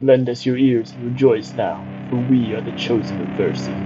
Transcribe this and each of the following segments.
Lend us your ears and rejoice now, for we are the chosen of Versi.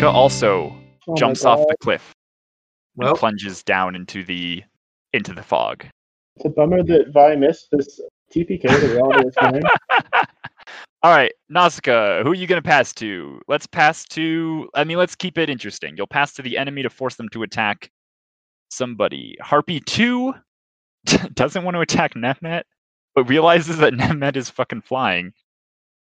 Nazca mm. also Oh jumps off the cliff and Well, plunges down into the into the fog. It's a bummer that Vi missed this TPK that we all was playing. All right, Nazca, who are you going to pass to? Let's pass to. I mean, let's keep it interesting. You'll pass to the enemy to force them to attack somebody. Harpy 2 doesn't want to attack Nehmet, but realizes that Nehmet is fucking flying.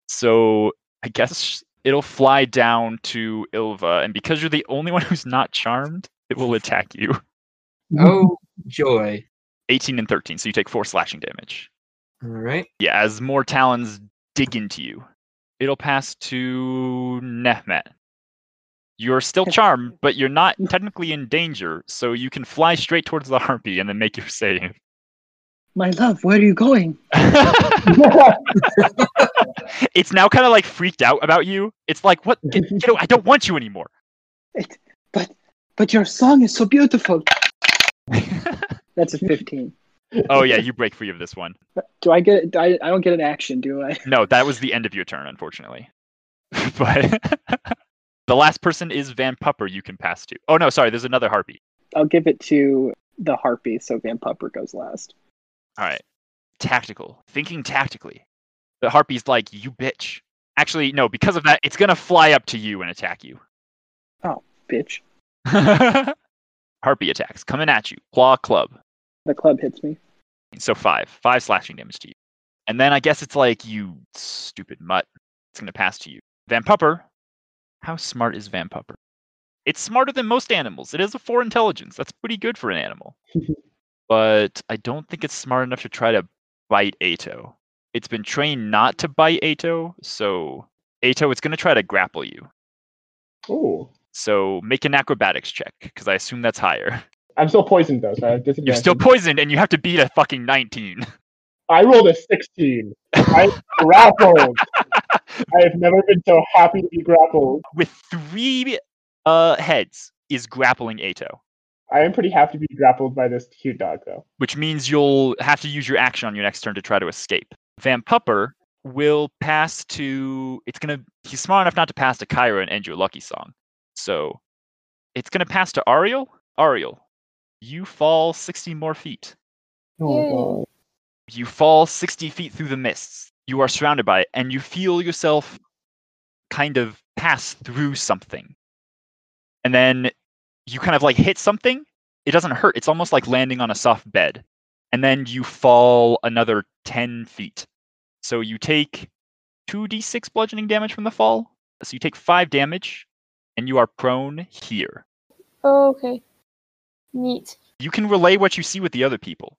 So I guess it'll fly down to Ylva, and because you're the only one who's not charmed, it will attack you. oh joy. 18 and 13, so you take 4 slashing damage. All right. Yeah, as more talons dig into you, it'll pass to Nehmet. You're still charmed, but you're not mm. technically in danger, so you can fly straight towards the harpy and then make your save. My love, where are you going? it's now kind of like freaked out about you. It's like, what? Get, get away, I don't want you anymore. It, but but your song is so beautiful. That's a 15. oh yeah, you break free of this one. Do I get? I, I don't get an action, do I? No, that was the end of your turn, unfortunately. but the last person is Van Pupper. You can pass to. Oh no, sorry. There's another harpy. I'll give it to the harpy, so Van Pupper goes last. All right. Tactical. Thinking tactically. The harpy's like, you bitch. Actually, no, because of that, it's going to fly up to you and attack you. Oh, bitch. Harpy attacks, coming at you. Claw club. The club hits me. So five. Five slashing damage to you. And then I guess it's like, you stupid mutt. It's going to pass to you. Van Pupper. How smart is Van Pupper? It's smarter than most animals. It has a four intelligence. That's pretty good for an animal. but I don't think it's smart enough to try to bite Eto. It's been trained not to bite Eto, so Eto, it's going to try to grapple you. Oh. So make an acrobatics check, because I assume that's higher. I'm still poisoned though, so You're still poisoned, and you have to beat a fucking 19. I rolled a 16. I grappled. I have never been so happy to be grappled. With three uh, heads is grappling Eto, I am pretty happy to be grappled by this cute dog though. which means you'll have to use your action on your next turn to try to escape. Van Pupper will pass to. It's gonna. He's smart enough not to pass to Kyra and end your lucky song. So it's gonna pass to Ariel. Ariel, you fall 60 more feet. Oh Yay. You fall 60 feet through the mists. You are surrounded by it, and you feel yourself kind of pass through something. And then you kind of like hit something. It doesn't hurt. It's almost like landing on a soft bed. And then you fall another 10 feet. So you take 2d6 bludgeoning damage from the fall. So you take 5 damage, and you are prone here. Oh, okay. Neat. You can relay what you see with the other people.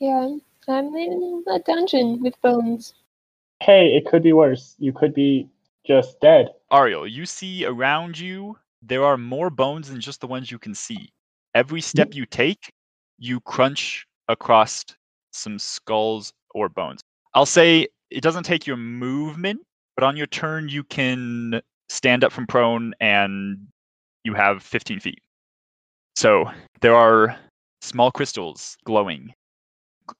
Yeah, I'm in a dungeon with bones. Hey, it could be worse. You could be just dead. Ariel, you see around you, there are more bones than just the ones you can see. Every step you take, you crunch across some skulls or bones. I'll say it doesn't take your movement, but on your turn, you can stand up from prone and you have 15 feet. So there are small crystals glowing,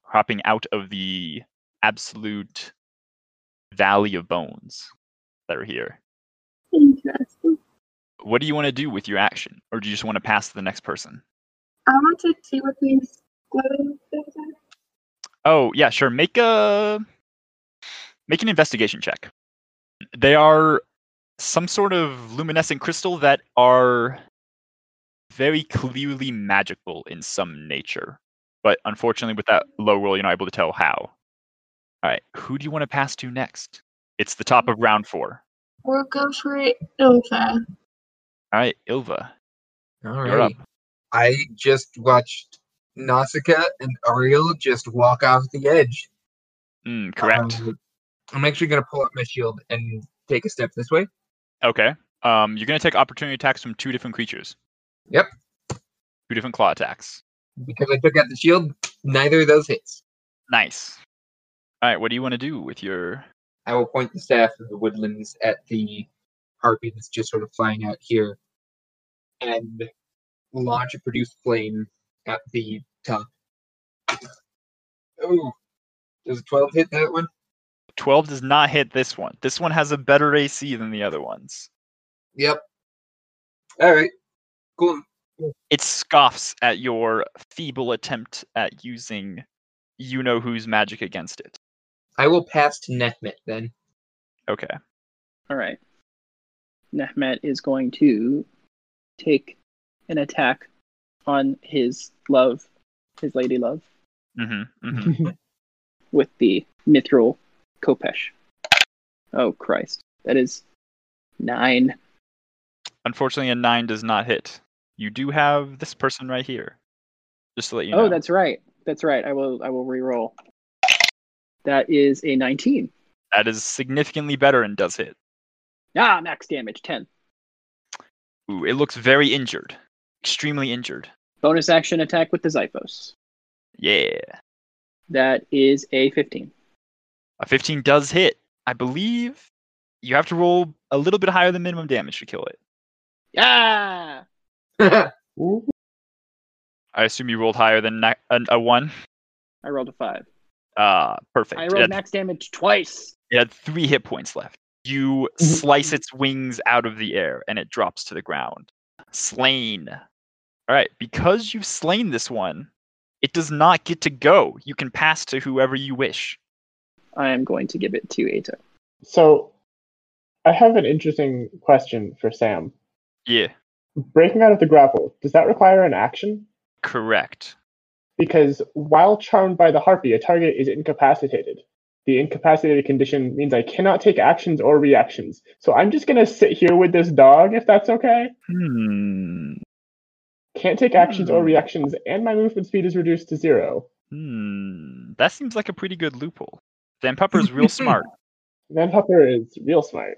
cropping out of the absolute valley of bones that are here. Interesting. What do you want to do with your action? Or do you just want to pass to the next person? I want to see what these glowing things are. Oh, yeah, sure. Make a make an investigation check. They are some sort of luminescent crystal that are very clearly magical in some nature. But unfortunately with that low roll, you're not able to tell how. All right, who do you want to pass to next? It's the top of round four. We'll go for it, Ylva. All right, Ylva. All right. You're up. I just watched Nausicaa and Ariel just walk off the edge. Mm, correct. Um, I'm actually gonna pull up my shield and take a step this way. Okay. Um, you're gonna take opportunity attacks from two different creatures. Yep. Two different claw attacks. Because I took out the shield, neither of those hits. Nice. All right. What do you want to do with your? I will point the staff of the woodlands at the harpy that's just sort of flying out here and launch a produce flame at the top. Oh, does 12 hit that one? 12 does not hit this one. This one has a better AC than the other ones. Yep. All right. Cool. It scoffs at your feeble attempt at using you know who's magic against it. I will pass to Nehmet then. Okay. All right. Nehmet is going to take an attack on his love, his lady love, Mm-hmm. mm-hmm. with the mithril Khopesh. Oh Christ, that is nine. Unfortunately, a nine does not hit. You do have this person right here. Just to let you know. Oh, that's right. That's right. I will. I will re-roll. That is a nineteen. that is significantly better and does hit. Ah, max damage ten. Ooh, it looks very injured. Extremely injured. Bonus action attack with the Xiphos. Yeah. That is a fifteen. A 15 does hit. I believe you have to roll a little bit higher than minimum damage to kill it. Yeah. I assume you rolled higher than na- a, a one. I rolled a five. Uh, perfect. I rolled had, max damage twice. it had three hit points left. You slice its wings out of the air and it drops to the ground. Slain. All right, because you've slain this one, it does not get to go. You can pass to whoever you wish. I am going to give it to Eto. So, I have an interesting question for Sam. Yeah, Breaking out of the grapple, does that require an action? correct. Because while charmed by the harpy, a target is incapacitated. The incapacitated condition means I cannot take actions or reactions. So I'm just gonna sit here with this dog if that's okay. Hmm. Can't take actions or Hmm. reactions, and my movement speed is reduced to zero. Hmm. That seems like a pretty good loophole. Van Pupper's real smart. Van Pupper is real smart.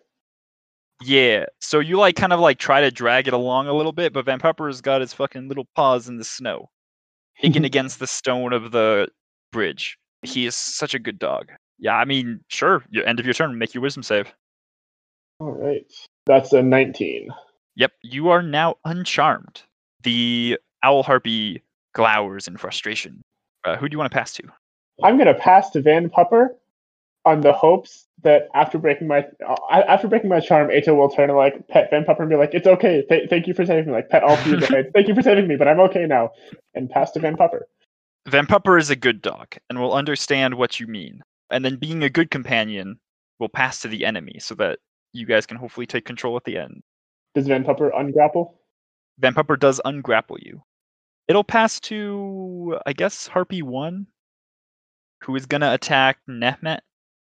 Yeah. So you like kind of like try to drag it along a little bit, but Van Pupper's got his fucking little paws in the snow, digging against the stone of the bridge. He is such a good dog. Yeah, I mean, sure. Your end of your turn, make your wisdom save. All right, that's a 19. Yep, you are now uncharmed. The owl harpy glowers in frustration. Uh, who do you want to pass to? I'm gonna pass to Van Pupper on the hopes that after breaking my uh, after breaking my charm, Eto will turn and like pet Van Pupper and be like, "It's okay. Th- thank you for saving me." Like pet all of the heads. Thank you for saving me, but I'm okay now. And pass to Van Pupper. Van Pupper is a good dog and will understand what you mean. And then being a good companion will pass to the enemy so that you guys can hopefully take control at the end. Does Van Pupper ungrapple? Van Pupper does ungrapple you. It'll pass to, I guess, Harpy 1, who is going to attack Nehmet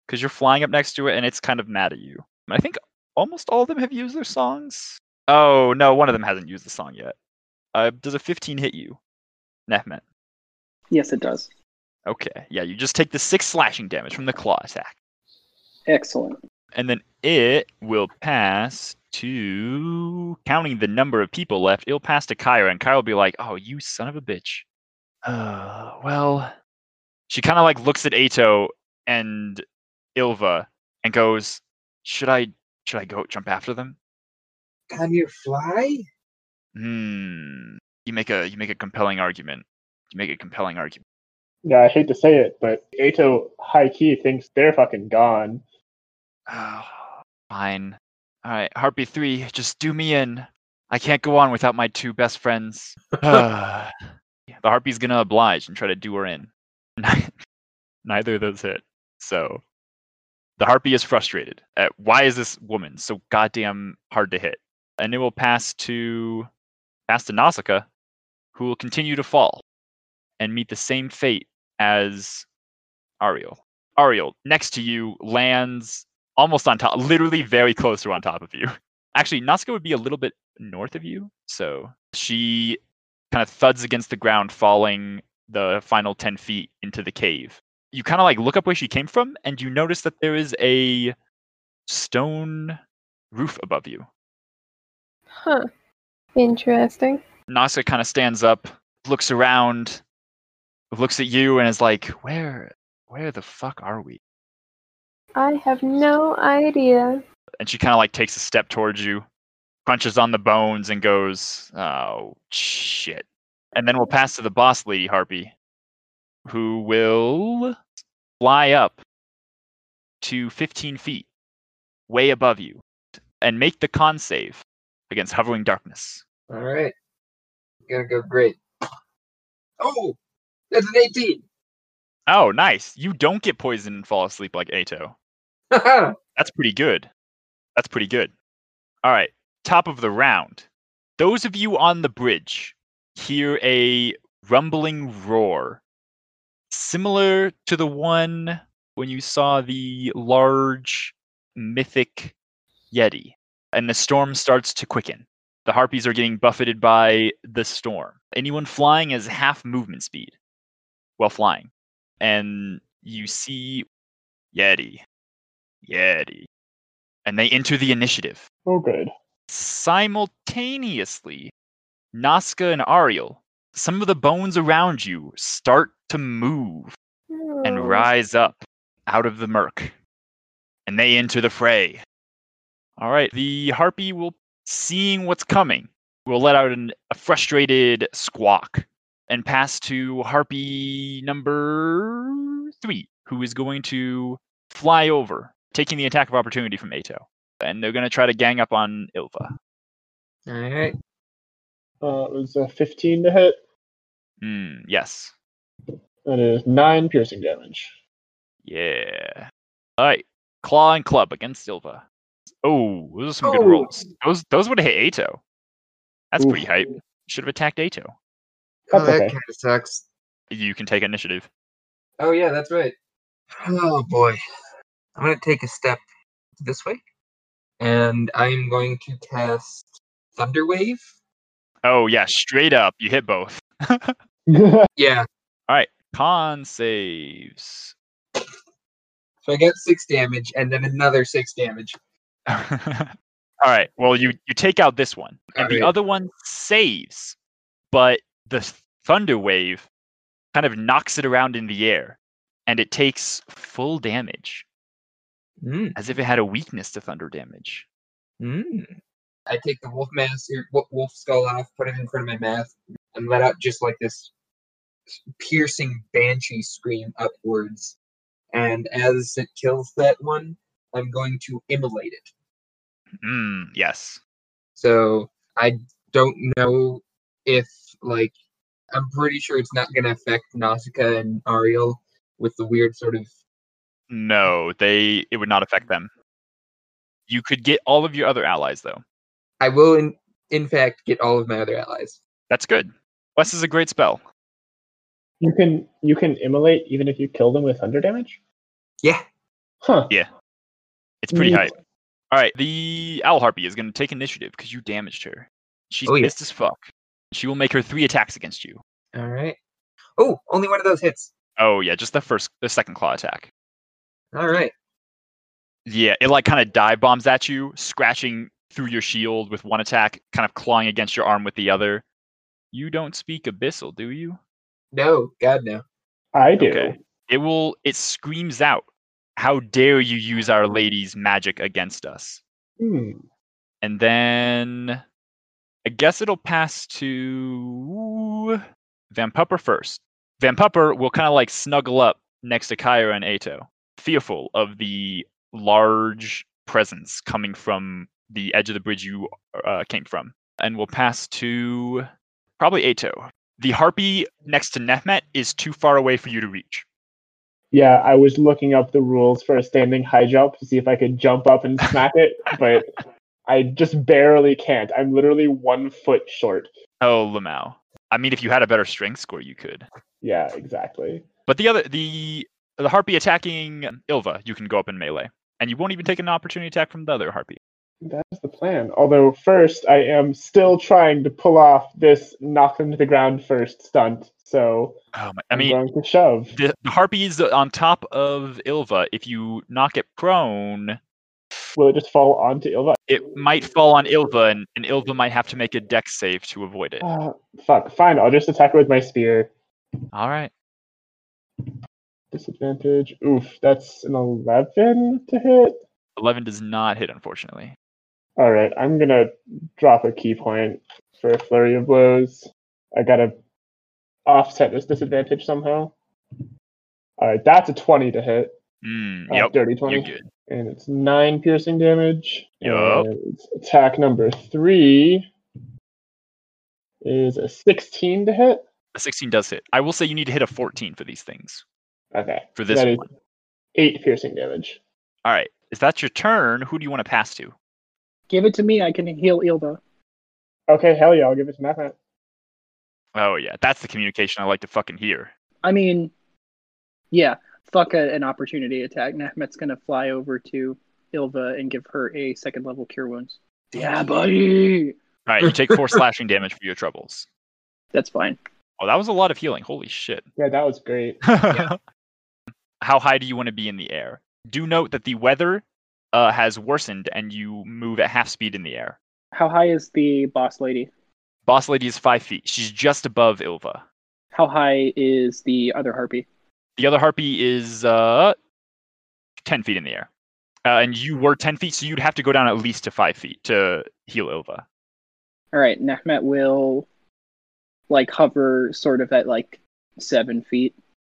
because you're flying up next to it and it's kind of mad at you. I think almost all of them have used their songs. Oh, no, one of them hasn't used the song yet. Uh, does a 15 hit you, Nehmet? Yes, it does. Okay, yeah, you just take the six slashing damage from the claw attack. Excellent. And then it will pass to counting the number of people left. It'll pass to Kyra, and Kyra will be like, "Oh, you son of a bitch." Uh, well, she kind of like looks at Eto and Ylva and goes, "Should I? Should I go jump after them?" Can you fly? Hmm. You make a you make a compelling argument. You make a compelling argument. Yeah, I hate to say it, but Eto high key thinks they're fucking gone. Oh, fine. All right, Harpy 3, just do me in. I can't go on without my two best friends. Ah, the Harpy's gonna oblige and try to do her in. Neither of those hit. So the Harpy is frustrated at why is this woman so goddamn hard to hit? And it will pass to pass to Nausicaa, who will continue to fall and meet the same fate as Ariel. Ariel, next to you lands almost on top, literally very close to on top of you. Actually, Nazca would be a little bit north of you, so she kind of thuds against the ground, falling the final 10 feet into the cave. You kind of like look up where she came from, and you notice that there is a stone roof above you. Huh. Interesting. Nazca kind of stands up, looks around, looks at you, and is like, "Where, where the fuck are we?" I have no idea. And she kind of like takes a step towards you, crunches on the bones, and goes, "Oh shit!" And then we'll pass to the boss lady harpy, who will fly up to 15 feet, way above you, and make the con save against hovering darkness. All right. Gonna go great. Oh, that's an 18. Oh, nice. You don't get poisoned and fall asleep like Eto. That's pretty good. That's pretty good. All right, top of the round. Those of you on the bridge hear a rumbling roar, similar to the one when you saw the large mythic Yeti, and the storm starts to quicken. The harpies are getting buffeted by the storm. Anyone flying has half movement speed while flying. And you see Yeti, Yeti. And they enter the initiative. Oh, good. Simultaneously, Nazca and Ariel, some of the bones around you start to move and Oh. rise up out of the murk. And they enter the fray. All right, the harpy will, seeing what's coming, will let out an, a frustrated squawk and pass to harpy number three, who is going to fly over, taking the attack of opportunity from Eto. And they're going to try to gang up on Ylva. All right. Uh, it was a 15 to hit. Hmm, yes. That is nine piercing damage. Yeah. All right. Claw and club against Ylva. Oh, those are some good Oh. rolls. Those those would have hit Eto. That's pretty Oof. hype. Should have attacked Eto. Oh, That's that okay. kind of sucks. You can take initiative. Oh yeah, that's right. Oh boy. I'm gonna take a step this way. And I'm going to cast Thunder Wave. Oh yeah, straight up. You hit both. Yeah. All right, con saves. So I get six damage and then another six damage. All right. Well, you you take out this one, and the Alright. other one saves, but the thunder wave kind of knocks it around in the air, and it takes full damage, Mm, as if it had a weakness to thunder damage. mm. I take the wolf mask wolf skull off, put it in front of my mouth, and let out just like this piercing banshee scream upwards. And as it kills that one, I'm going to immolate it. Mm, yes. So I don't know if like I'm pretty sure it's not gonna affect Nausicaa and Ariel with the weird sort of No, they it would not affect them. You could get all of your other allies though. I will in in fact get all of my other allies. That's good. Wes is a great spell. you can you can immolate even if you kill them with thunder damage. Yeah. Huh. Yeah. It's pretty Neat. hype. All right, the owl harpy is going to take initiative because you damaged her. She's Oh, yeah. pissed as fuck. She will make her three attacks against you. Alright. Oh, only one of those hits. Oh yeah, just the first, the second claw attack. Alright. Yeah, it like kind of dive bombs at you, scratching through your shield with one attack, kind of clawing against your arm with the other. You don't speak abyssal, do you? No, God no. I do. Okay. It will. It screams out, "How dare you use our lady's magic against us?" Hmm. And then I guess it'll pass to Van Pupper first. Van Pupper will kind of like snuggle up next to Kyra and Eto, fearful of the large presence coming from the edge of the bridge you uh, came from. And we'll pass to probably Eto. The harpy next to Nehmet is too far away for you to reach. Yeah, I was looking up the rules for a standing high jump to see if I could jump up and smack it, but I just barely can't. I'm literally one foot short. Oh, Lamau. I mean, if you had a better strength score, you could. Yeah, exactly. But the other, the the harpy attacking Ylva, you can go up in melee. and you won't even take an opportunity attack from the other harpy. That's the plan. Although first, I am still trying to pull off this knock them to the ground first stunt. So Oh my, I I'm mean, going to shove. the, the harpy is on top of Ylva. If you knock it prone, Will it just fall onto Ylva? it might fall on Ylva, and, and Ylva might have to make a dex save to avoid it. Uh, fuck. Fine. I'll just attack it with my spear. All right. Disadvantage. Oof. That's an eleven to hit. 11 does not hit, unfortunately. All right. I'm gonna drop a ki point for a flurry of blows. I gotta offset this disadvantage somehow. All right. That's a twenty to hit. Mm, Uh, yep, dirty twenty. you're good. and it's nine piercing damage. And attack number three is a sixteen to hit. A 16 does hit. I will say you need to hit a 14 for these things. Okay, For this that is one. eight piercing damage. All right. Is that your turn? Who do you want to pass to? Give it to me. I can heal Ylva. Okay, hell yeah, I'll give it to Matt. Oh, yeah. That's the communication I like to fucking hear. I mean, yeah, fuck a, an opportunity attack. Nehmet's gonna fly over to Ylva and give her a second level cure wounds. Yeah, buddy. All right. You take four slashing damage for your troubles. That's fine. Oh, that was a lot of healing. Holy shit. Yeah, that was great. How high do you want to be in the air? Do note that the weather uh, has worsened and you move at half speed in the air. How high is the boss lady? Boss lady is five feet. She's just above Ylva. How high is the other harpy? The other harpy is uh, 10 feet in the air. Uh, and you were 10 feet, so you'd have to go down at least to five feet to heal Ylva. All right, Nehmet will like hover sort of at like seven feet.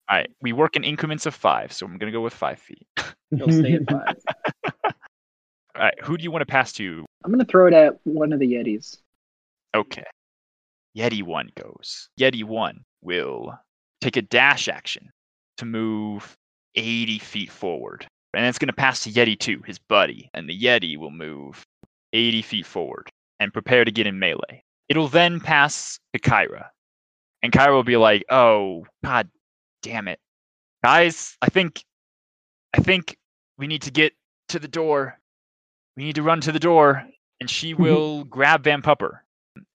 All right. We work in increments of five, so I'm going to go with five feet. He'll stay at five. All right. Who do you want to pass to? I'm gonna throw it at one of the Yetis. Okay. Yeti 1 goes. Yeti 1 will take a dash action to move 80 feet forward. And it's going to pass to Yeti 2, his buddy. And the Yeti will move 80 feet forward and prepare to get in melee. It'll then pass to Kyra. And Kyra will be like, oh, god damn it. Guys, I think I think we need to get to the door. We need to run to the door. And she mm-hmm. will grab Van Pupper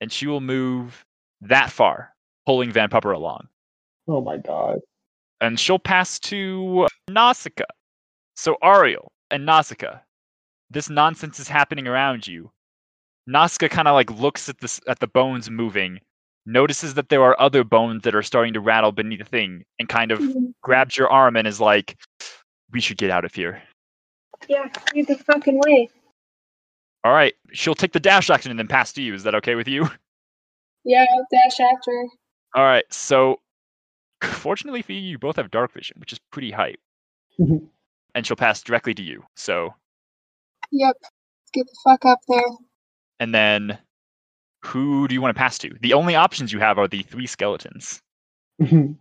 and she will move that far, pulling Van Pupper along. oh my god. And she'll pass to Nausicaa. So Ariel and Nausicaa, this nonsense is happening around you. Nausicaa kind of like looks at this at the bones moving, notices that there are other bones that are starting to rattle beneath the thing, and kind of grabs your arm and is like, "We should get out of here." Yeah, lead the fucking way. All right, she'll take the dash action and then pass to you. Is that okay with you? Yeah, I'll dash after. All right, so fortunately for you, you both have dark vision, which is pretty hype. Mhm. and she'll pass directly to you. So, Yep. Get the fuck up there. and then who do you want to pass to? The only options you have are the three skeletons.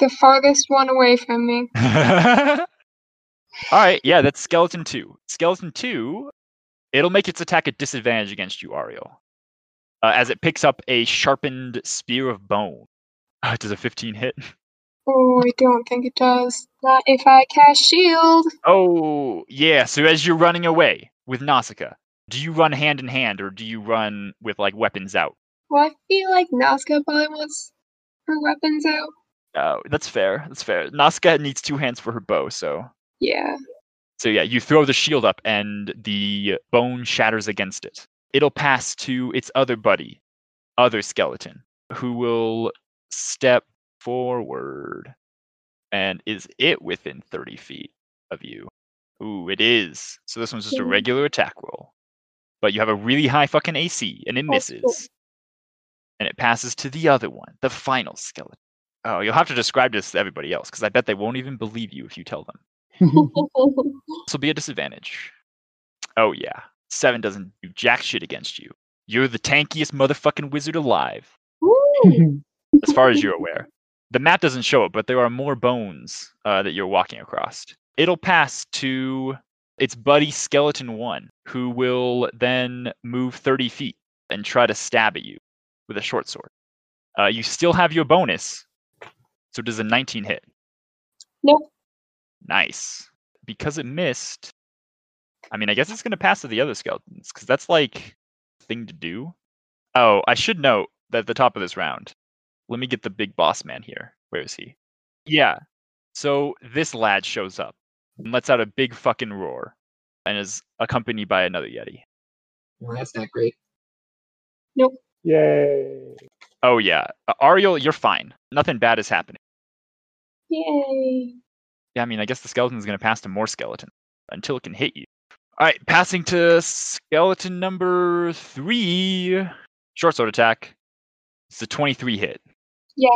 The farthest one away from me. All right, yeah, that's skeleton two. Skeleton two, it'll make its attack at disadvantage against you, Ariel, uh, as it picks up a sharpened spear of bone. Uh, does a 15 hit? Oh, I don't think it does. Not if I cast shield. Oh, yeah. So as you're running away with Nausicaa, do you run hand in hand or do you run with like weapons out? Well, I feel like Nazca probably wants her weapons out. Oh, that's fair. That's fair. Nausicaa needs two hands for her bow, so Yeah. so yeah, you throw the shield up and the bone shatters against it. It'll pass to its other buddy, other skeleton, who will step forward. And is it within 30 feet of you? Ooh, it is. So this one's just a regular attack roll. But you have a really high fucking AC and it cool. misses. And it passes to the other one, the final skeleton. Oh, you'll have to describe this to everybody else because I bet they won't even believe you if you tell them. This will be a disadvantage. Oh yeah, seven doesn't do jack shit against you. You're the tankiest motherfucking wizard alive, as far as you're aware. The map doesn't show it, but there are more bones uh, that you're walking across. It'll pass to its buddy Skeleton One, who will then move 30 feet and try to stab at you with a short sword. Uh, you still have your bonus, so does a 19 hit? Nope. Nice. because it missed, I mean, I guess it's going to pass to the other skeletons because that's like thing to do. Oh, I should note that at the top of this round, let me get the big boss man here. Where is he? Yeah. So this lad shows up lets out a big fucking roar and is accompanied by another Yeti. Well, that's not great. Nope. Yay. Oh, yeah. Uh, Ariel, you're fine. Nothing bad is happening. Yay. Yeah, I mean, I guess the skeleton's going to pass to more skeleton until it can hit you. All right, passing to skeleton number three. Short sword attack. It's a 23 hit. Yeah.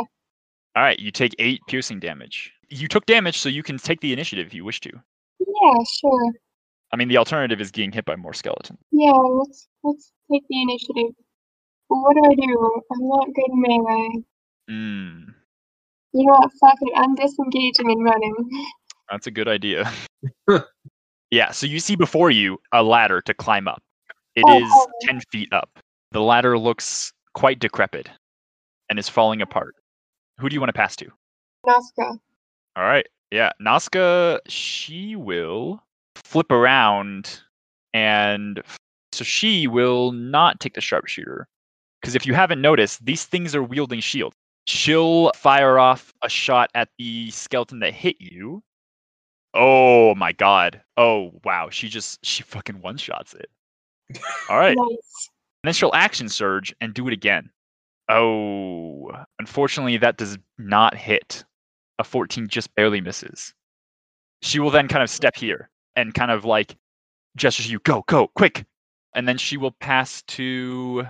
All right, you take eight piercing damage. You took damage, so you can take the initiative if you wish to. Yeah, sure. I mean, the alternative is getting hit by more skeletons. Yeah, let's let's take the initiative. But what do I do? I'm not good melee. Mm, You know what? Fuck it. I'm disengaging and running. that's a good idea. yeah, so you see before you a ladder to climb up. It Oh, is oh. 10 feet up. The ladder looks quite decrepit and is falling apart. Who do you want to pass to? Nazca. All right. Yeah, Nazca, she will flip around and so she will not take the sharpshooter. Because if you haven't noticed, these things are wielding shields. She'll fire off a shot at the skeleton that hit you. Oh my god. Oh wow. She just she fucking one shots it. All right. Nice. And then she'll action surge and do it again. Oh, unfortunately, that does not hit. A 14 just barely misses. She will then kind of step here and kind of like gesture to you, go, go, quick. And then she will pass to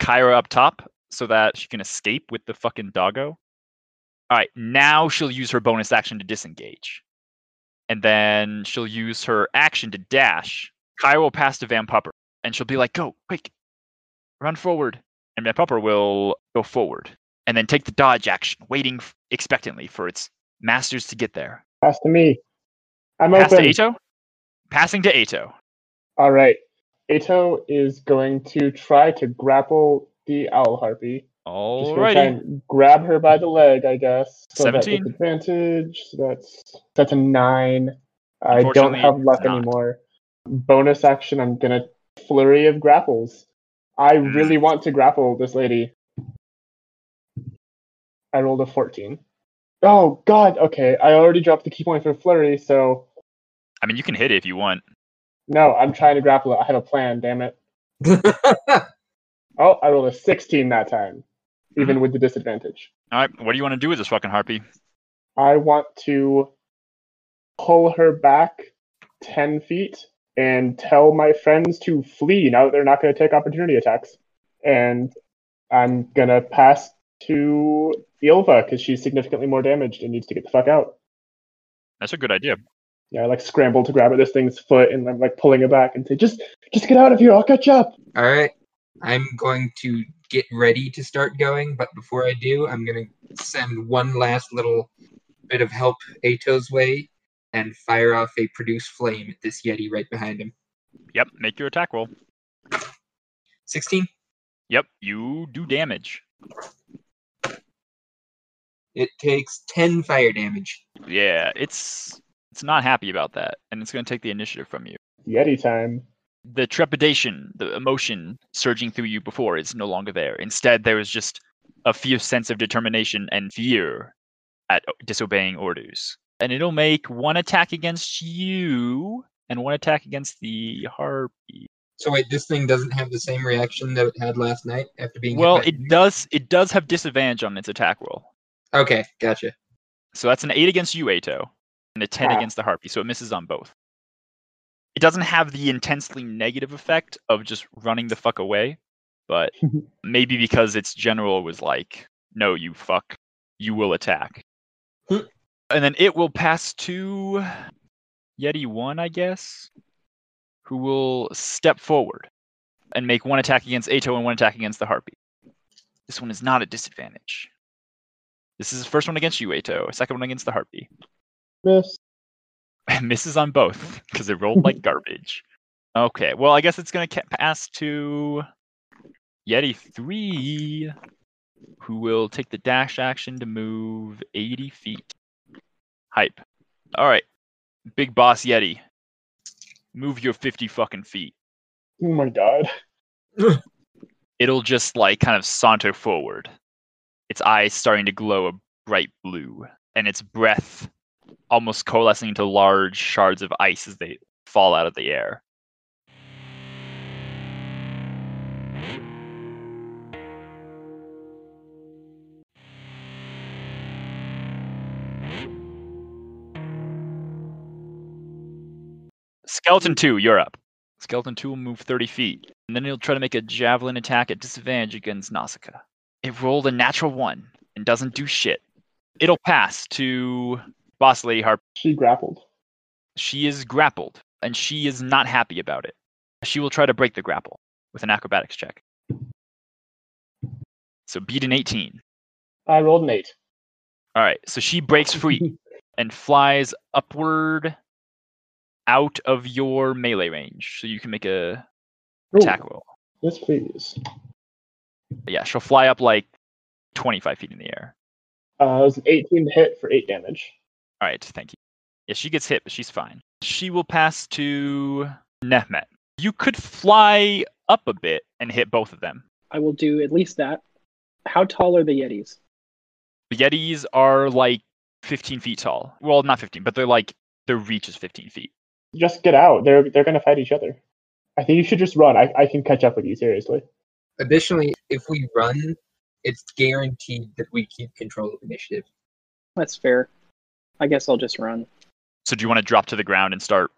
Kyra up top so that she can escape with the fucking doggo. All right, now she'll use her bonus action to disengage. And then she'll use her action to dash. Kyra will pass to Van Pupper and she'll be like, go, quick, run forward. And Van Pupper will go forward and then take the dodge action, waiting expectantly for its masters to get there. Pass to me. I'm Pass open. to Eto? Passing to Eto. All right. Eto is going to try to grapple the owl harpy. Try and grab her by the leg, I guess. So that's 17. advantage. So that's that's a nine. I don't have luck anymore. Bonus action. I'm gonna flurry of grapples. I Mm. really want to grapple this lady. I rolled a 14. Oh God. Okay, I already dropped the ki point for flurry, so I mean, you can hit it if you want. no, I'm trying to grapple it. I had a plan. Damn it. Oh, I rolled a 16 that time, even mm-hmm. with the disadvantage. All right, what do you want to do with this fucking harpy? I want to pull her back 10 feet and tell my friends to flee now that they're not going to take opportunity attacks. And I'm going to pass to Ylva because she's significantly more damaged and needs to get the fuck out. That's a good idea. Yeah, I like scramble to grab at this thing's foot and I'm like pulling it back and say, just just get out of here, I'll catch up. All right. I'm going to get ready to start going, but before I do, I'm going to send one last little bit of help Eto's way and fire off a produce flame at this Yeti right behind him. Yep, make your attack roll. 16. Yep, you do damage. It takes 10 fire damage. Yeah, it's it's not happy about that, and it's going to take the initiative from you. Yeti time. The trepidation, the emotion surging through you before is no longer there. Instead, there is just a fierce sense of determination and fear at disobeying orders. And it'll make one attack against you and one attack against the harpy. So wait, this thing doesn't have the same reaction that it had last night after being hit Well, by it does. It does have disadvantage on its attack roll. Okay, gotcha. So that's an eight against you, Eto, and a ten Ah. against the harpy. So it misses on both. It doesn't have the intensely negative effect of just running the fuck away, but maybe because its general was like, "No, you fuck, you will attack," Hmm. and then it will pass to Yeti one, I guess, who will step forward and make one attack against Eto and one attack against the harpy. This one is not a disadvantage. This is the first one against you, Eto. Second one against the harpy. Miss. misses on both because it rolled like garbage. Okay, well, I guess it's gonna ca- pass to Yeti three, who will take the dash action to move 80 feet. Hype. All right, Big Boss Yeti, move your 50 fucking feet. Oh my god. It'll just like kind of saunter forward, its eyes starting to glow a bright blue, and its breath almost coalescing into large shards of ice as they fall out of the air. Skeleton 2, you're up. Skeleton 2 will move 30 feet, and then he'll try to make a javelin attack at disadvantage against Nausicaa. It rolled a natural 1 and doesn't do shit. It'll pass to Boss Lady Harp. She grappled. She is grappled, and she is not happy about it. She will try to break the grapple with an acrobatics check. So beat an 18. I rolled an eight. All right, so she breaks free and flies upward out of your melee range. So you can make a Ooh, attack roll. Yes, please. Yeah, she'll fly up like 25 feet in the air. Uh, it was an 18 hit for 8 damage. All right, thank you. Yeah, she gets hit, but she's fine. She will pass to Nehmet. You could fly up a bit and hit both of them. I will do at least that. How tall are the Yetis? The Yetis are like 15 feet tall. Well, not 15, but they're like their reach is 15 feet. Just get out. They're they're gonna fight each other. I think you should just run. I, I can catch up with you, seriously. Additionally, if we run, it's guaranteed that we keep control of initiative. That's fair. I guess I'll just run. So do you want to drop to the ground and start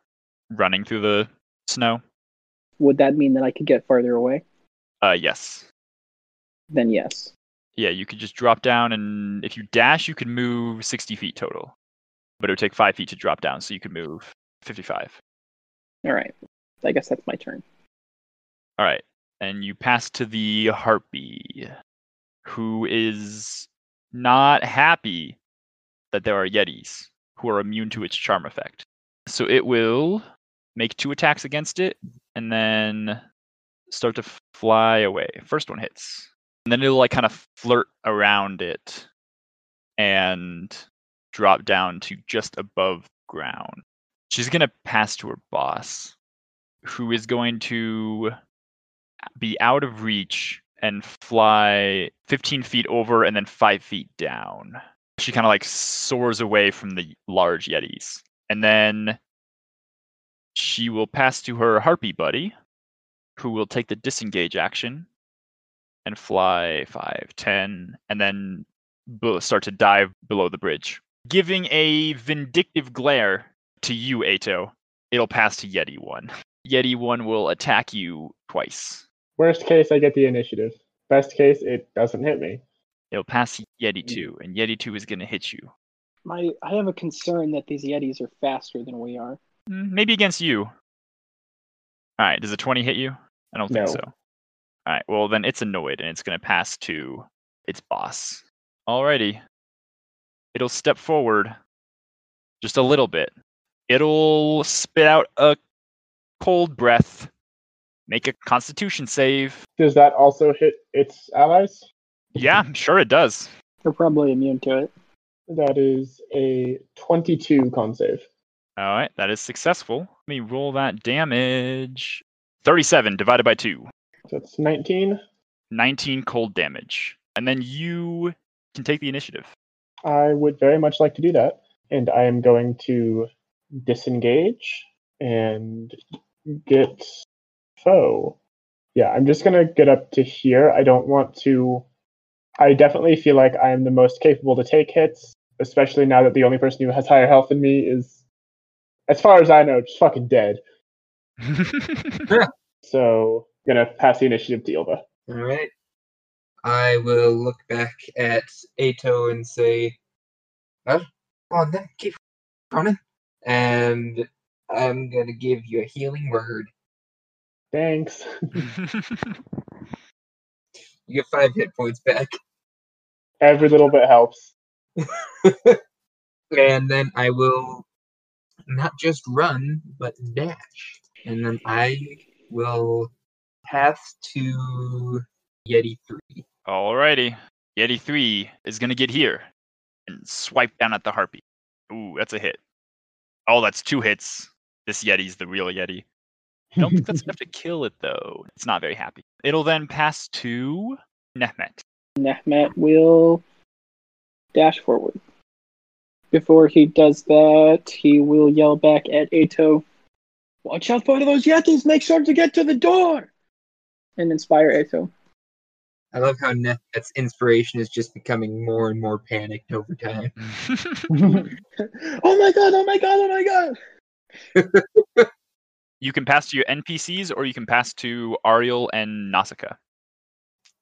running through the snow? Would that mean that I could get farther away? Uh, yes. Then yes. Yeah, you could just drop down, and if you dash, you could move 60 feet total. But it would take five feet to drop down, so you could move 55. All right. I guess that's my turn. All right. And you pass to the Harpy, who is not happy that there are Yetis who are immune to its charm effect. So it will make two attacks against it and then start to fly away. First one hits. And then it'll like kind of flirt around it and drop down to just above ground. She's going to pass to her boss, who is going to be out of reach and fly 15 feet over and then 5 feet down. She kind of like soars away from the large Yetis. And then she will pass to her Harpy buddy, who will take the disengage action and fly 5, 10, and then start to dive below the bridge. Giving a vindictive glare to you, Eto. It'll pass to Yeti 1. Yeti 1 will attack you twice. Worst case, I get the initiative. Best case, it doesn't hit me. It'll pass Yeti 2, and Yeti 2 is going to hit you. My I have a concern that these Yetis are faster than we are. Mm, Maybe against you. All right, does a 20 hit you? I don't think No. so. All right, well, then it's annoyed, and it's going to pass to its boss. Alrighty. It'll step forward just a little bit. It'll spit out a cold breath, make a constitution save. Does that also hit its allies? Yeah, sure it does. They're probably immune to it. That is a 22 con save. All right, that is successful. Let me roll that damage. 37 divided by 2. So it's 19. 19 cold damage. And then you can take the initiative. I would very much like to do that. And I am going to disengage and get foe. Yeah, I'm just going to get up to here. I don't want to. I definitely feel like I am the most capable to take hits, especially now that the only person who has higher health than me is, as far as I know, just fucking dead. So, I'm going to pass the initiative to Ylva. All right. I will look back at Eto and say, "Well, go on then, keep running." And I'm gonna give you a healing word. Thanks. You get five hit points back, Every little bit helps. and then I will not just run, but dash, and then I will pass to Yeti three. Alrighty. Yeti 3 is going to get here and swipe down at the Harpy. Ooh, that's a hit. Oh, that's two hits. This Yeti's the real Yeti. I don't think that's enough to kill it though. It's not very happy. It'll then pass to Nehmet. Nehmet will dash forward. Before he does that, he will yell back at Eto, Watch out for those Yetis! Make sure to get to the door! And inspire Eto. I love how Net's inspiration is just becoming more and more panicked over time. oh my god, oh my god, oh my god! You can pass to your NPCs or you can pass to Ariel and Nausicaa.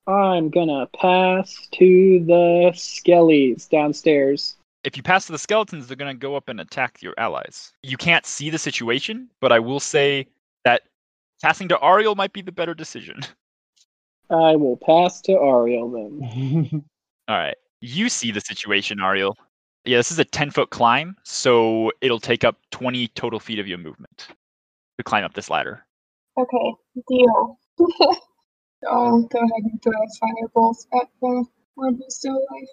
I'm gonna pass to the skellies downstairs. If you pass to the skeletons, they're going to go up and attack your allies. You can't see the situation, but I will say that passing to Ariel might be the better decision. I will pass to Ariel then. All right. You see the situation, Ariel. Yeah, this is a 10 foot climb, so it'll take up 20 total feet of your movement to climb up this ladder. Okay, deal. I'll go ahead and throw fireballs at the one who's still alive.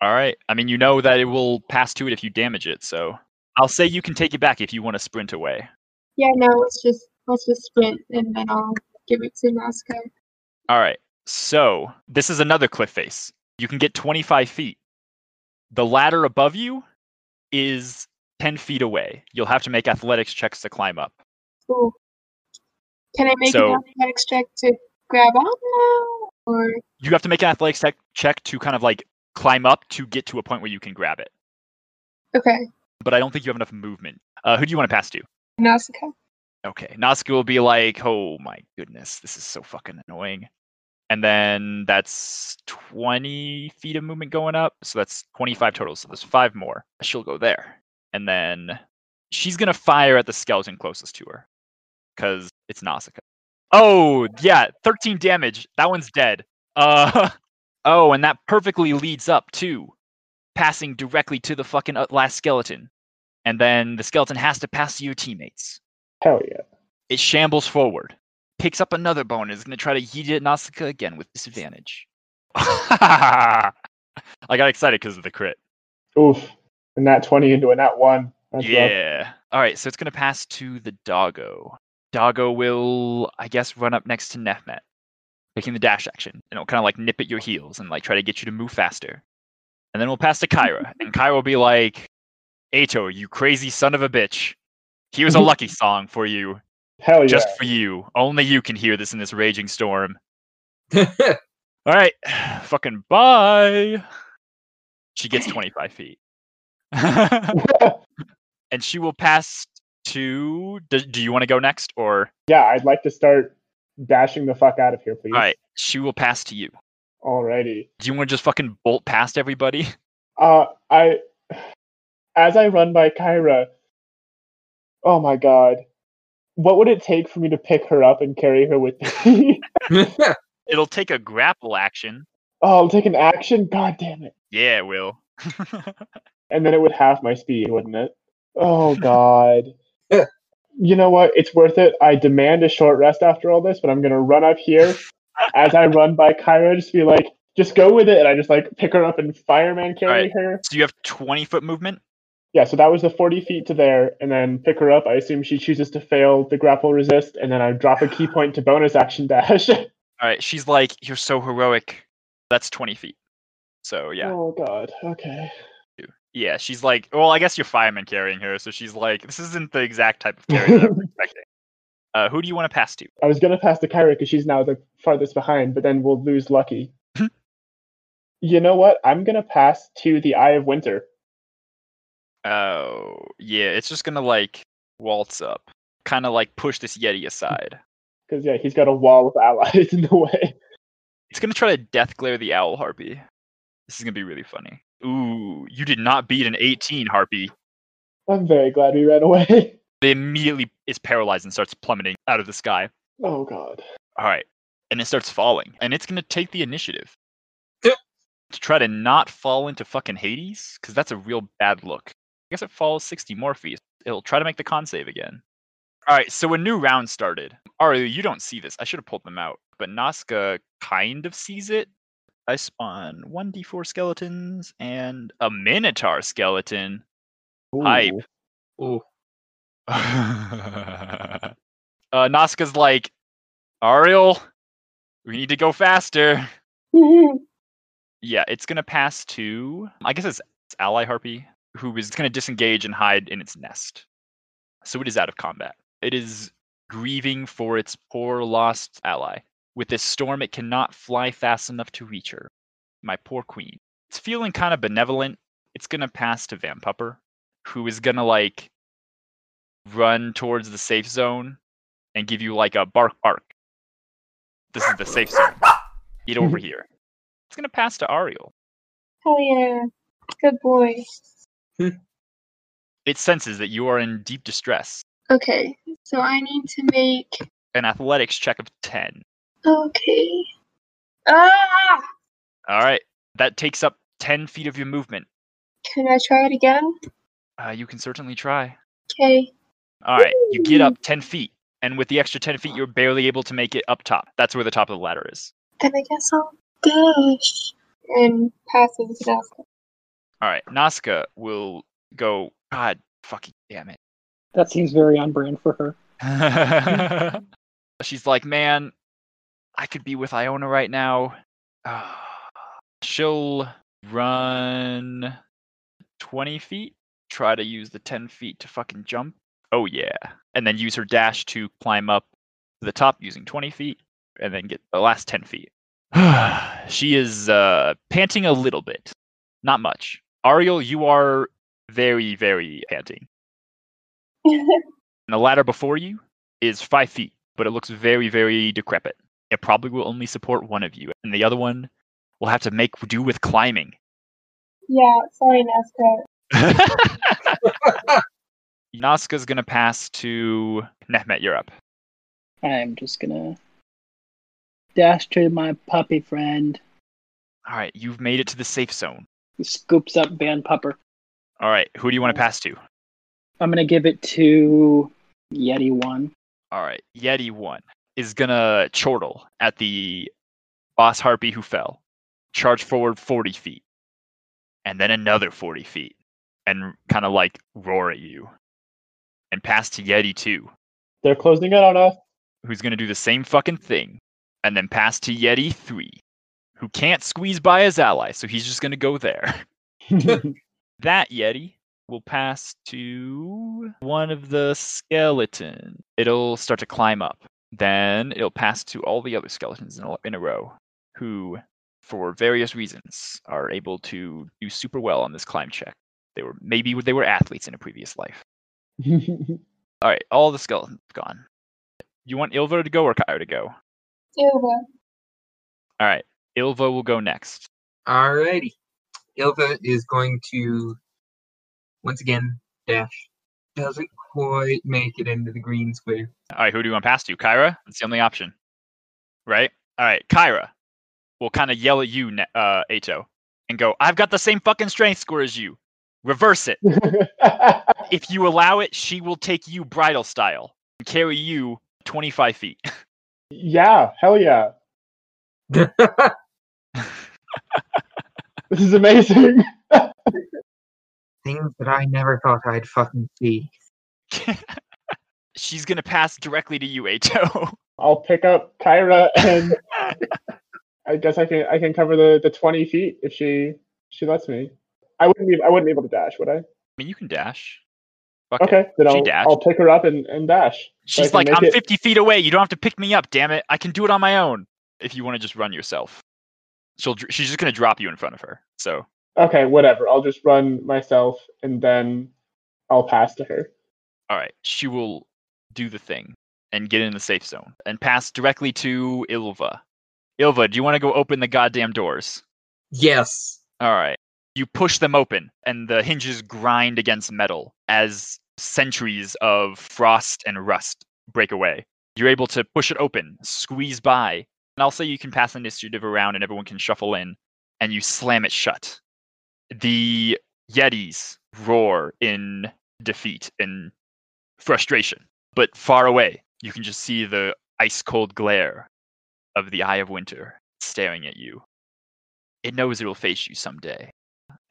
All right. I mean, you know that it will pass to it if you damage it, so I'll say you can take it back if you want to sprint away. Yeah, no, let's just let's just sprint and then I'll give it to Nausicaa. All right. So this is another cliff face. You can get 25 feet. The ladder above you is 10 feet away. You'll have to make athletics checks to climb up. Cool. Can I make So- an athletics check to grab on now? Or You have to make an athletics tech check to kind of like climb up to get to a point where you can grab it. okay, But I don't think you have enough movement. Uh, who do you want to pass to? Nausicaa. Okay. Nausicaa will be like, oh my goodness, this is so fucking annoying. And then that's 20 feet of movement going up. So that's 25 total. So there's five more. She'll go there. And then she's going to fire at the skeleton closest to her because it's Nausicaa. Oh, yeah. 13 damage. That one's dead. Uh, oh, and that perfectly leads up to passing directly to the fucking uh, last skeleton. And then the skeleton has to pass to your teammates. Hell yeah. It shambles forward, picks up another bone, and is going to try to yeet it at Nausicaa again with disadvantage. I got excited because of the crit. Oof. And that 20 into a nat 1. That's rough. yeah. All right, so it's going to pass to the doggo. Doggo will, I guess, run up next to Nehmet, taking the dash action. And it'll kind of like nip at your heels and like try to get you to move faster. And then we'll pass to Kyra, and Kyra will be like, Eto, you crazy son of a bitch. Here's a lucky song for you, Hell yeah. just for you. Only you can hear this in this raging storm. All right, fucking bye. She gets 25 feet. and she will pass to. Do, do you want to go next? Or. yeah, I'd like to start dashing the fuck out of here, please. All right, she will pass to you. Alrighty. Do you want to just fucking bolt past everybody? Uh, I, as I run by Kyra, oh my god, what would it take for me to pick her up and carry her with me? It'll take a grapple action. oh, I'll take an action. God damn it! Yeah, it will. And then it would half my speed, wouldn't it? Oh god. you know what? It's worth it. I demand a short rest after all this, but I'm gonna run up here as I run by Kyra, just be like, just go with it, and I just like pick her up and fireman carry Alright. her. so you have 20 foot movement? Yeah, so that was the 40 feet to there, and then pick her up. I assume she chooses to fail the grapple resist, and then I drop a ki point to bonus action dash. All right, she's like, You're so heroic. That's 20 feet. So, yeah. Oh god. Okay. Yeah, she's like, Well, I guess you're fireman carrying her. So she's like, This isn't the exact type of carry that I was expecting. Uh, who do you want to pass to? I was gonna pass to Kyra because she's now the farthest behind, but then we'll lose Lucky. you know what? I'm gonna pass to the Eye of Winter. Oh, yeah, it's just gonna like waltz up, kind of like push this Yeti aside. Because yeah, he's got a wall of allies in the way. It's gonna try to death glare the owl harpy. This is gonna be really funny. Ooh, you did not beat an 18 harpy. I'm very glad we ran away. It immediately is paralyzed and starts plummeting out of the sky. Oh god. All right, and it starts falling, and it's gonna take the initiative to try to not fall into fucking Hades, because that's a real bad look. I guess it falls 60 more feet. It'll try to make the con save again. All right, so a new round started. Ari, you don't see this. I should have pulled them out, but Nazca kind of sees it. I spawn 1d4 skeletons and a minotaur skeleton. Hype. Ooh. Oh, uh, Nazca's like, Ariel, we need to go faster. Yeah, it's gonna pass to I guess it's, it's ally harpy who is gonna disengage and hide in its nest. So it is out of combat. It is grieving for its poor lost ally. With this storm, it cannot fly fast enough to reach her. My poor queen. It's feeling kind of benevolent. It's gonna pass to Van Pupper, who is gonna like run towards the safe zone and give you like a bark bark. This is the safe zone. Get over here. It's gonna pass to Ariel. Hell yeah. Good boy. Hmm. It senses that you are in deep distress. Okay, so I need to make. An athletics check of 10. Okay. Ah! All right. That takes up 10 feet of your movement. Can I try it again? Uh, you can certainly try. Okay. All right. You get up 10 feet. And with the extra 10 feet, you're barely able to make it up top. That's where the top of the ladder is. Then I guess I'll dash and pass it to Nazca. All right. Nazca will go. God fucking damn it. That seems very on brand for her. She's like, man, I could be with Iona right now. She'll run 20 feet, try to use the 10 feet to fucking jump. Oh, yeah. And then use her dash to climb up to the top using 20 feet, and then get the last 10 feet. she is uh, panting a little bit, not much. Ariel, you are very, very panting. And the ladder before you is five feet, but it looks very, very decrepit. It probably will only support one of you, and the other one will have to make do with climbing. yeah, sorry, Nazca. Nazca's gonna pass to Nehmet Europe. I'm just gonna dash to my puppy friend. All right, you've made it to the safe zone. He scoops up Van Pupper. All right, who do you want to pass to? I'm gonna give it to Yeti one. All right, Yeti one is gonna chortle at the boss harpy who fell, charge forward 40 feet, and then another 40 feet, and kind of like roar at you, and pass to Yeti two, They're closing in on us. who's gonna do the same fucking thing, and then pass to Yeti three, who can't squeeze by his ally, so he's just gonna go there. that Yeti will pass to one of the skeleton. It'll start to climb up. Then it'll pass to all the other skeletons in a, in a row, who, for various reasons, are able to do super well on this climb check. They were maybe they were athletes in a previous life. All right, all the skeletons gone. You want Ylva to go or Kyra to go? Silva. All right, Ylva will go next. Alrighty. Ylva is going to once again dash. Doesn't quite make it into the green square. All right, who do you want to pass to? Kyra? That's the only option. Right? All right, Kyra will kind of yell at you, uh, Eto, and go, I've got the same fucking strength score as you. Reverse it. If you allow it, she will take you bridal style and carry you 25 feet. yeah, hell yeah. This is amazing. Things that I never thought I'd fucking see. She's going to pass directly to you, Eto. I'll pick up Kyra and I guess I can I can cover the, the twenty feet if she she lets me. I wouldn't be I wouldn't be able to dash, would I? I mean, you can dash. Fuck it. Okay, then She I'll, dashed. I'll pick her up and, and dash. She's can like, I'm it- 50 feet away. You don't have to pick me up, damn it. I can do it on my own. If you want to just run yourself, she'll she's just gonna drop you in front of her. So Okay, whatever. I'll just run myself and then I'll pass to her. all right, she will do the thing and get in the safe zone and pass directly to Ylva. Ylva, do you want to go open the goddamn doors? Yes. All right. You push them open, and the hinges grind against metal as centuries of frost and rust break away. You're able to push it open, squeeze by, and I'll say you can pass initiative around and everyone can shuffle in, and you slam it shut. The Yetis roar in defeat and frustration, but far away, you can just see the ice cold glare of the Eye of Winter staring at you. It knows it will face you someday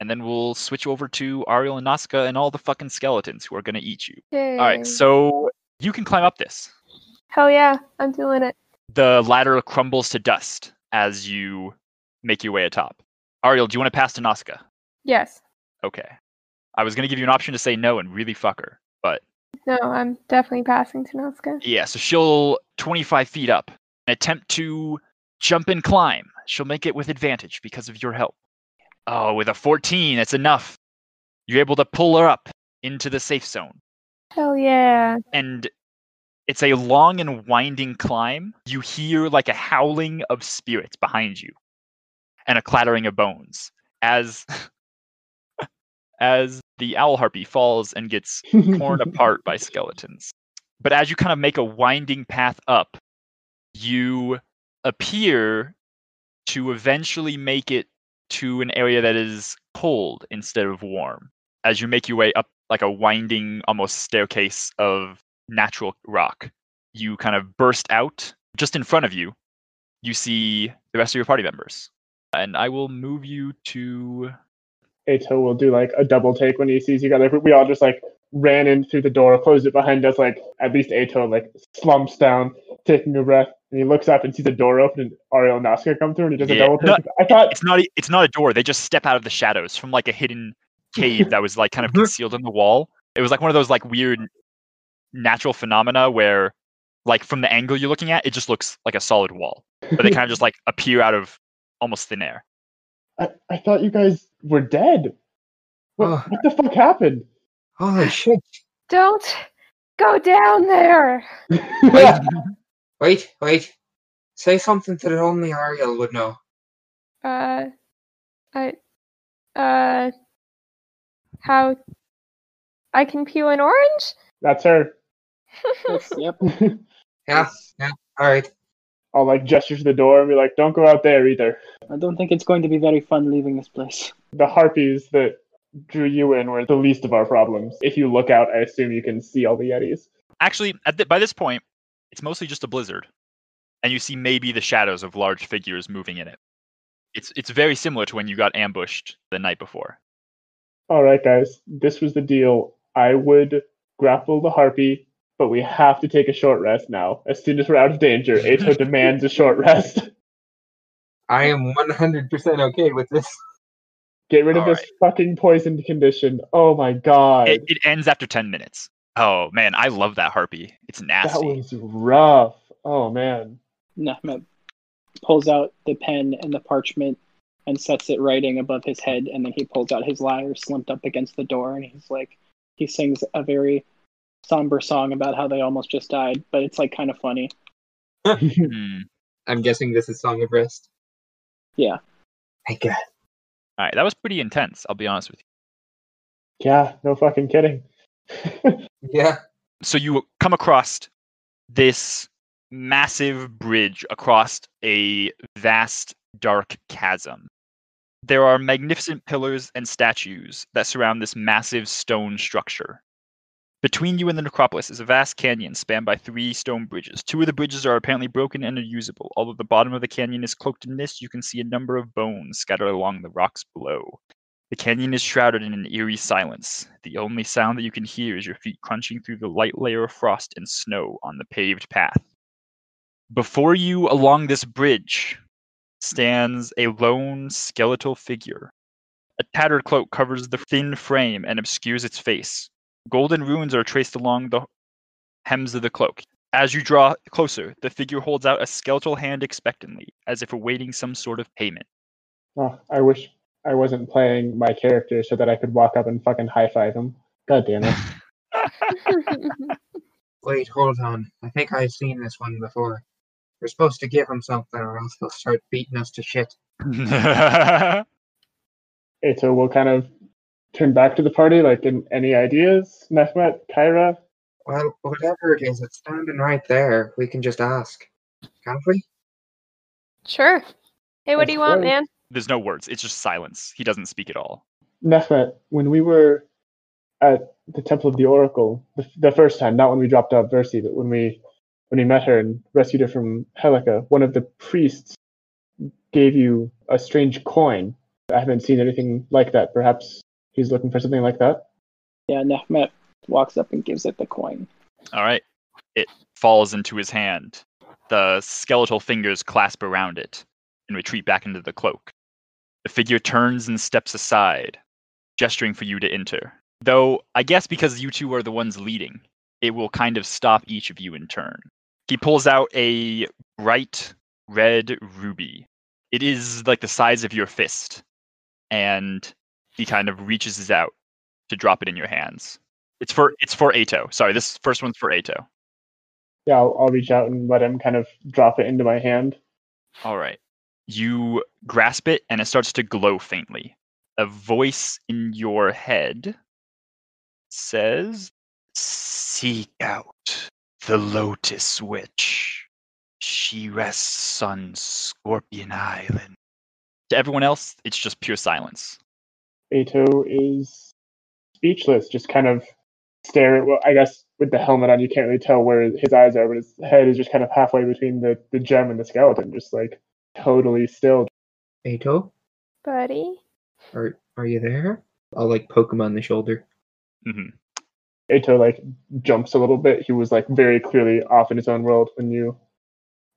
and then we'll switch over to Ariel and Nazca and all the fucking skeletons who are gonna eat you. Yay. All right, so you can climb up this. Hell yeah, I'm doing it. The ladder crumbles to dust as you make your way atop. Ariel, do you want to pass to Nazca? Yes. Okay. I was gonna give you an option to say no and really fuck her, but No, I'm definitely passing to Nazca. yeah. So she'll 25 feet up and attempt to jump and climb. She'll make it with advantage because of your help. Oh, with a 14, that's enough. You're able to pull her up into the safe zone. Hell yeah. and it's a long and winding climb. You hear like a howling of spirits behind you and a clattering of bones as as the owl harpy falls and gets torn apart by skeletons. But as you kind of make a winding path up, you appear to eventually make it to an area that is cold instead of warm. As you make your way up like a winding, almost staircase of natural rock, you kind of burst out. Just in front of you, you see the rest of your party members. And I will move you to Eto will do like a double take when he sees you guys. Like, we all just like ran in through the door, closed it behind us. Like at least Eto like slumps down, taking a breath, and he looks up and sees the door open and Ariel and Nazca come through, and he does a Yeah, double no, take. I thought it's not e- it's not a door. They just step out of the shadows from like a hidden cave that was like kind of concealed in the wall. It was like one of those like weird natural phenomena where like from the angle you're looking at, it just looks like a solid wall. But they kind of just like appear out of almost thin air. I, I thought you guys were dead. What, Oh. what the fuck happened? Holy shit. Don't go down there. Wait, wait, wait. Say something that only Ariel would know. Uh, I, uh, how I can peel an orange? That's her. Yes, yep. Yeah, yeah, alright. I'll like gesture to the door and be like, "Don't go out there either." I don't think it's going to be very fun leaving this place. The harpies that drew you in were the least of our problems. If you look out, I assume you can see all the yetis. Actually, at the, by this point, it's mostly just a blizzard, and you see maybe the shadows of large figures moving in it. It's it's very similar to when you got ambushed the night before. All right, guys, this was the deal. I would grapple the harpy, but we have to take a short rest now. As soon as we're out of danger, Eto demands a short rest. I am 100% okay with this. Get rid of All this fucking poisoned condition. Oh my god. It, it ends after ten minutes. Oh man, I love that harpy. It's nasty. that nasty. was rough. Oh man. Nehmet pulls out the pen and the parchment and sets it writing above his head, and then he pulls out his lyre slumped up against the door, and he's like, he sings a very somber song about how they almost just died, but it's like kind of funny. Hmm. I'm guessing this is Song of Rest. Yeah. My god. All right, that was pretty intense. I'll be honest with you. yeah, no fucking kidding. Yeah. So you come across this massive bridge across a vast dark chasm. There are magnificent pillars and statues that surround this massive stone structure. Between you and the necropolis is a vast canyon spanned by three stone bridges. Two of the bridges are apparently broken and unusable. Although the bottom of the canyon is cloaked in mist, you can see a number of bones scattered along the rocks below. The canyon is shrouded in an eerie silence. The only sound that you can hear is your feet crunching through the light layer of frost and snow on the paved path. Before you, along this bridge, stands a lone skeletal figure. A tattered cloak covers the thin frame and obscures its face. Golden runes are traced along the hems of the cloak. As you draw closer, the figure holds out a skeletal hand expectantly, as if awaiting some sort of payment. Oh, I wish I wasn't playing my character so that I could walk up and fucking high five him. God damn it. Wait, hold on. I think I've seen this one before. We're supposed to give him something or else he'll start beating us to shit. Eto will kind of turn back to the party, like, in any ideas? Nehmet, Kyra? Well, whatever it is, it's standing right there. We can just ask. Can't we? sure. Hey, what do you want, That's man? There's no words, it's just silence. He doesn't speak at all. Nehmet, when we were at the Temple of the Oracle, the, the first time, not when we dropped off Versi, but when we when we met her and rescued her from Helica, one of the priests gave you a strange coin I haven't seen anything like that. Perhaps he's looking for something like that. Yeah, Nehmet walks up and gives it the coin. All right. It falls into his hand. The skeletal fingers clasp around it and retreat back into the cloak. The figure turns and steps aside, gesturing for you to enter. Though, I guess because you two are the ones leading, it will kind of stop each of you in turn. He pulls out a bright red ruby. It is like the size of your fist. And he kind of reaches it out to drop it in your hands. It's for it's for Eto. Sorry, this first one's for Eto. Yeah, I'll, I'll reach out and let him kind of drop it into my hand. All right. You grasp it and it starts to glow faintly. A voice in your head says, Seek out the Lotus Witch. She rests on Scorpion Island. To everyone else, it's just pure silence. Eto is speechless, just kind of stare. Well, I guess with the helmet on, you can't really tell where his eyes are, but his head is just kind of halfway between the, the gem and the skeleton, just like totally still. Eto, Buddy? are are you there? I'll like poke him on the shoulder. hmm Eto like jumps a little bit. He was like very clearly off in his own world when you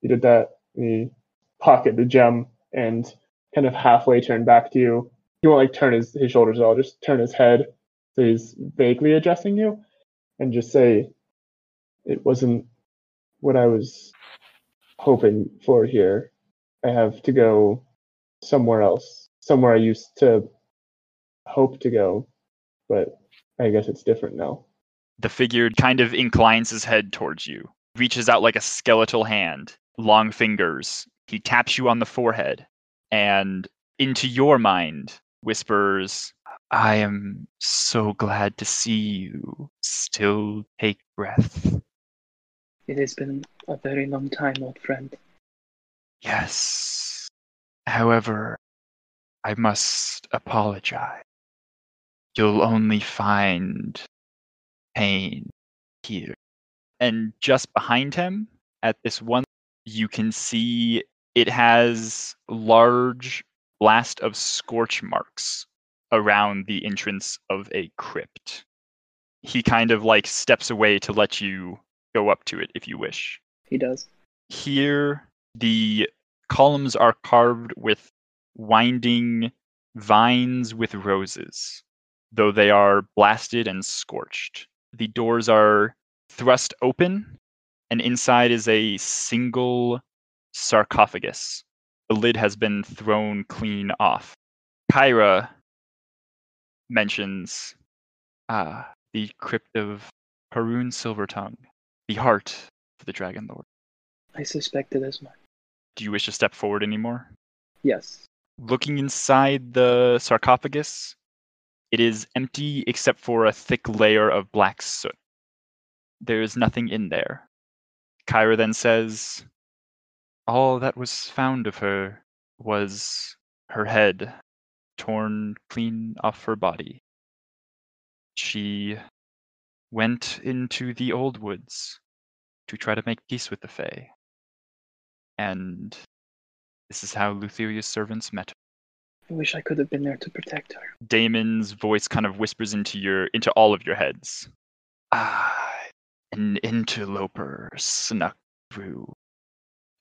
you did that. He pocket the gem and kind of halfway turn back to you. He won't like turn his, his shoulders at all, just turn his head so he's vaguely addressing you and just say it wasn't what I was hoping for here. I have to go somewhere else. Somewhere I used to hope to go, but I guess it's different now. The figure kind of inclines his head towards you, reaches out like a skeletal hand, long fingers. He taps you on the forehead and into your mind whispers, I am so glad to see you still take breath. It has been a very long time, old friend. Yes. However, I must apologize. You'll only find pain here. And just behind him, at this one, you can see it has large blast of scorch marks around the entrance of a crypt. He kind of like steps away to let you go up to it if you wish. He does. Here, the columns are carved with winding vines with roses, though they are blasted and scorched. The doors are thrust open, and inside is a single sarcophagus. The lid has been thrown clean off. Kyra mentions ah, the crypt of Haroon Silvertongue, the heart of the Dragon Lord. I suspected as much. Do you wish to step forward anymore? Yes. Looking inside the sarcophagus, it is empty except for a thick layer of black soot. There is nothing in there. Kyra then says, All that was found of her was her head torn clean off her body. She went into the old woods to try to make peace with the Fae. And this is how Lutheria's servants met her. I wish I could have been there to protect her. Damon's voice kind of whispers into your into all of your heads. Ah, an interloper snuck through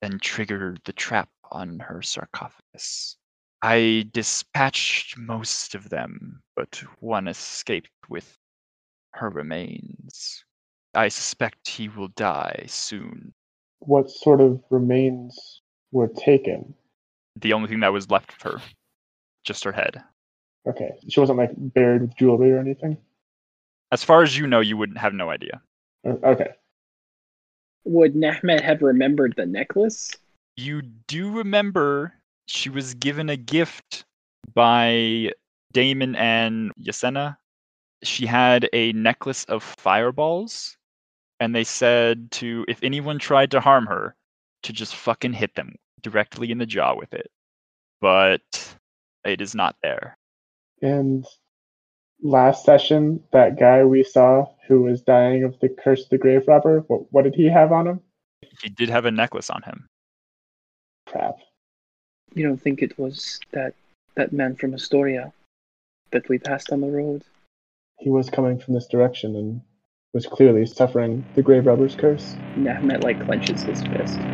and triggered the trap on her sarcophagus. I dispatched most of them, but one escaped with her remains. I suspect he will die soon. What sort of remains were taken? The only thing that was left of her, just her head. Okay, she wasn't like buried with jewelry or anything. As far as you know, you wouldn't have no idea. Okay, Would Nehmet have remembered the necklace? You do remember she was given a gift by Damon and Yasena. She had a necklace of fireballs, and they said to if anyone tried to harm her, to just fucking hit them directly in the jaw with it. But it is not there. and last session, that guy we saw who was dying of the curse of the grave robber. What, what did he have on him? He did have a necklace on him. Crap. You don't think it was that that man from Astoria that we passed on the road? He was coming from this direction and was clearly suffering the grave robber's curse. Nehmet like clenches his fist.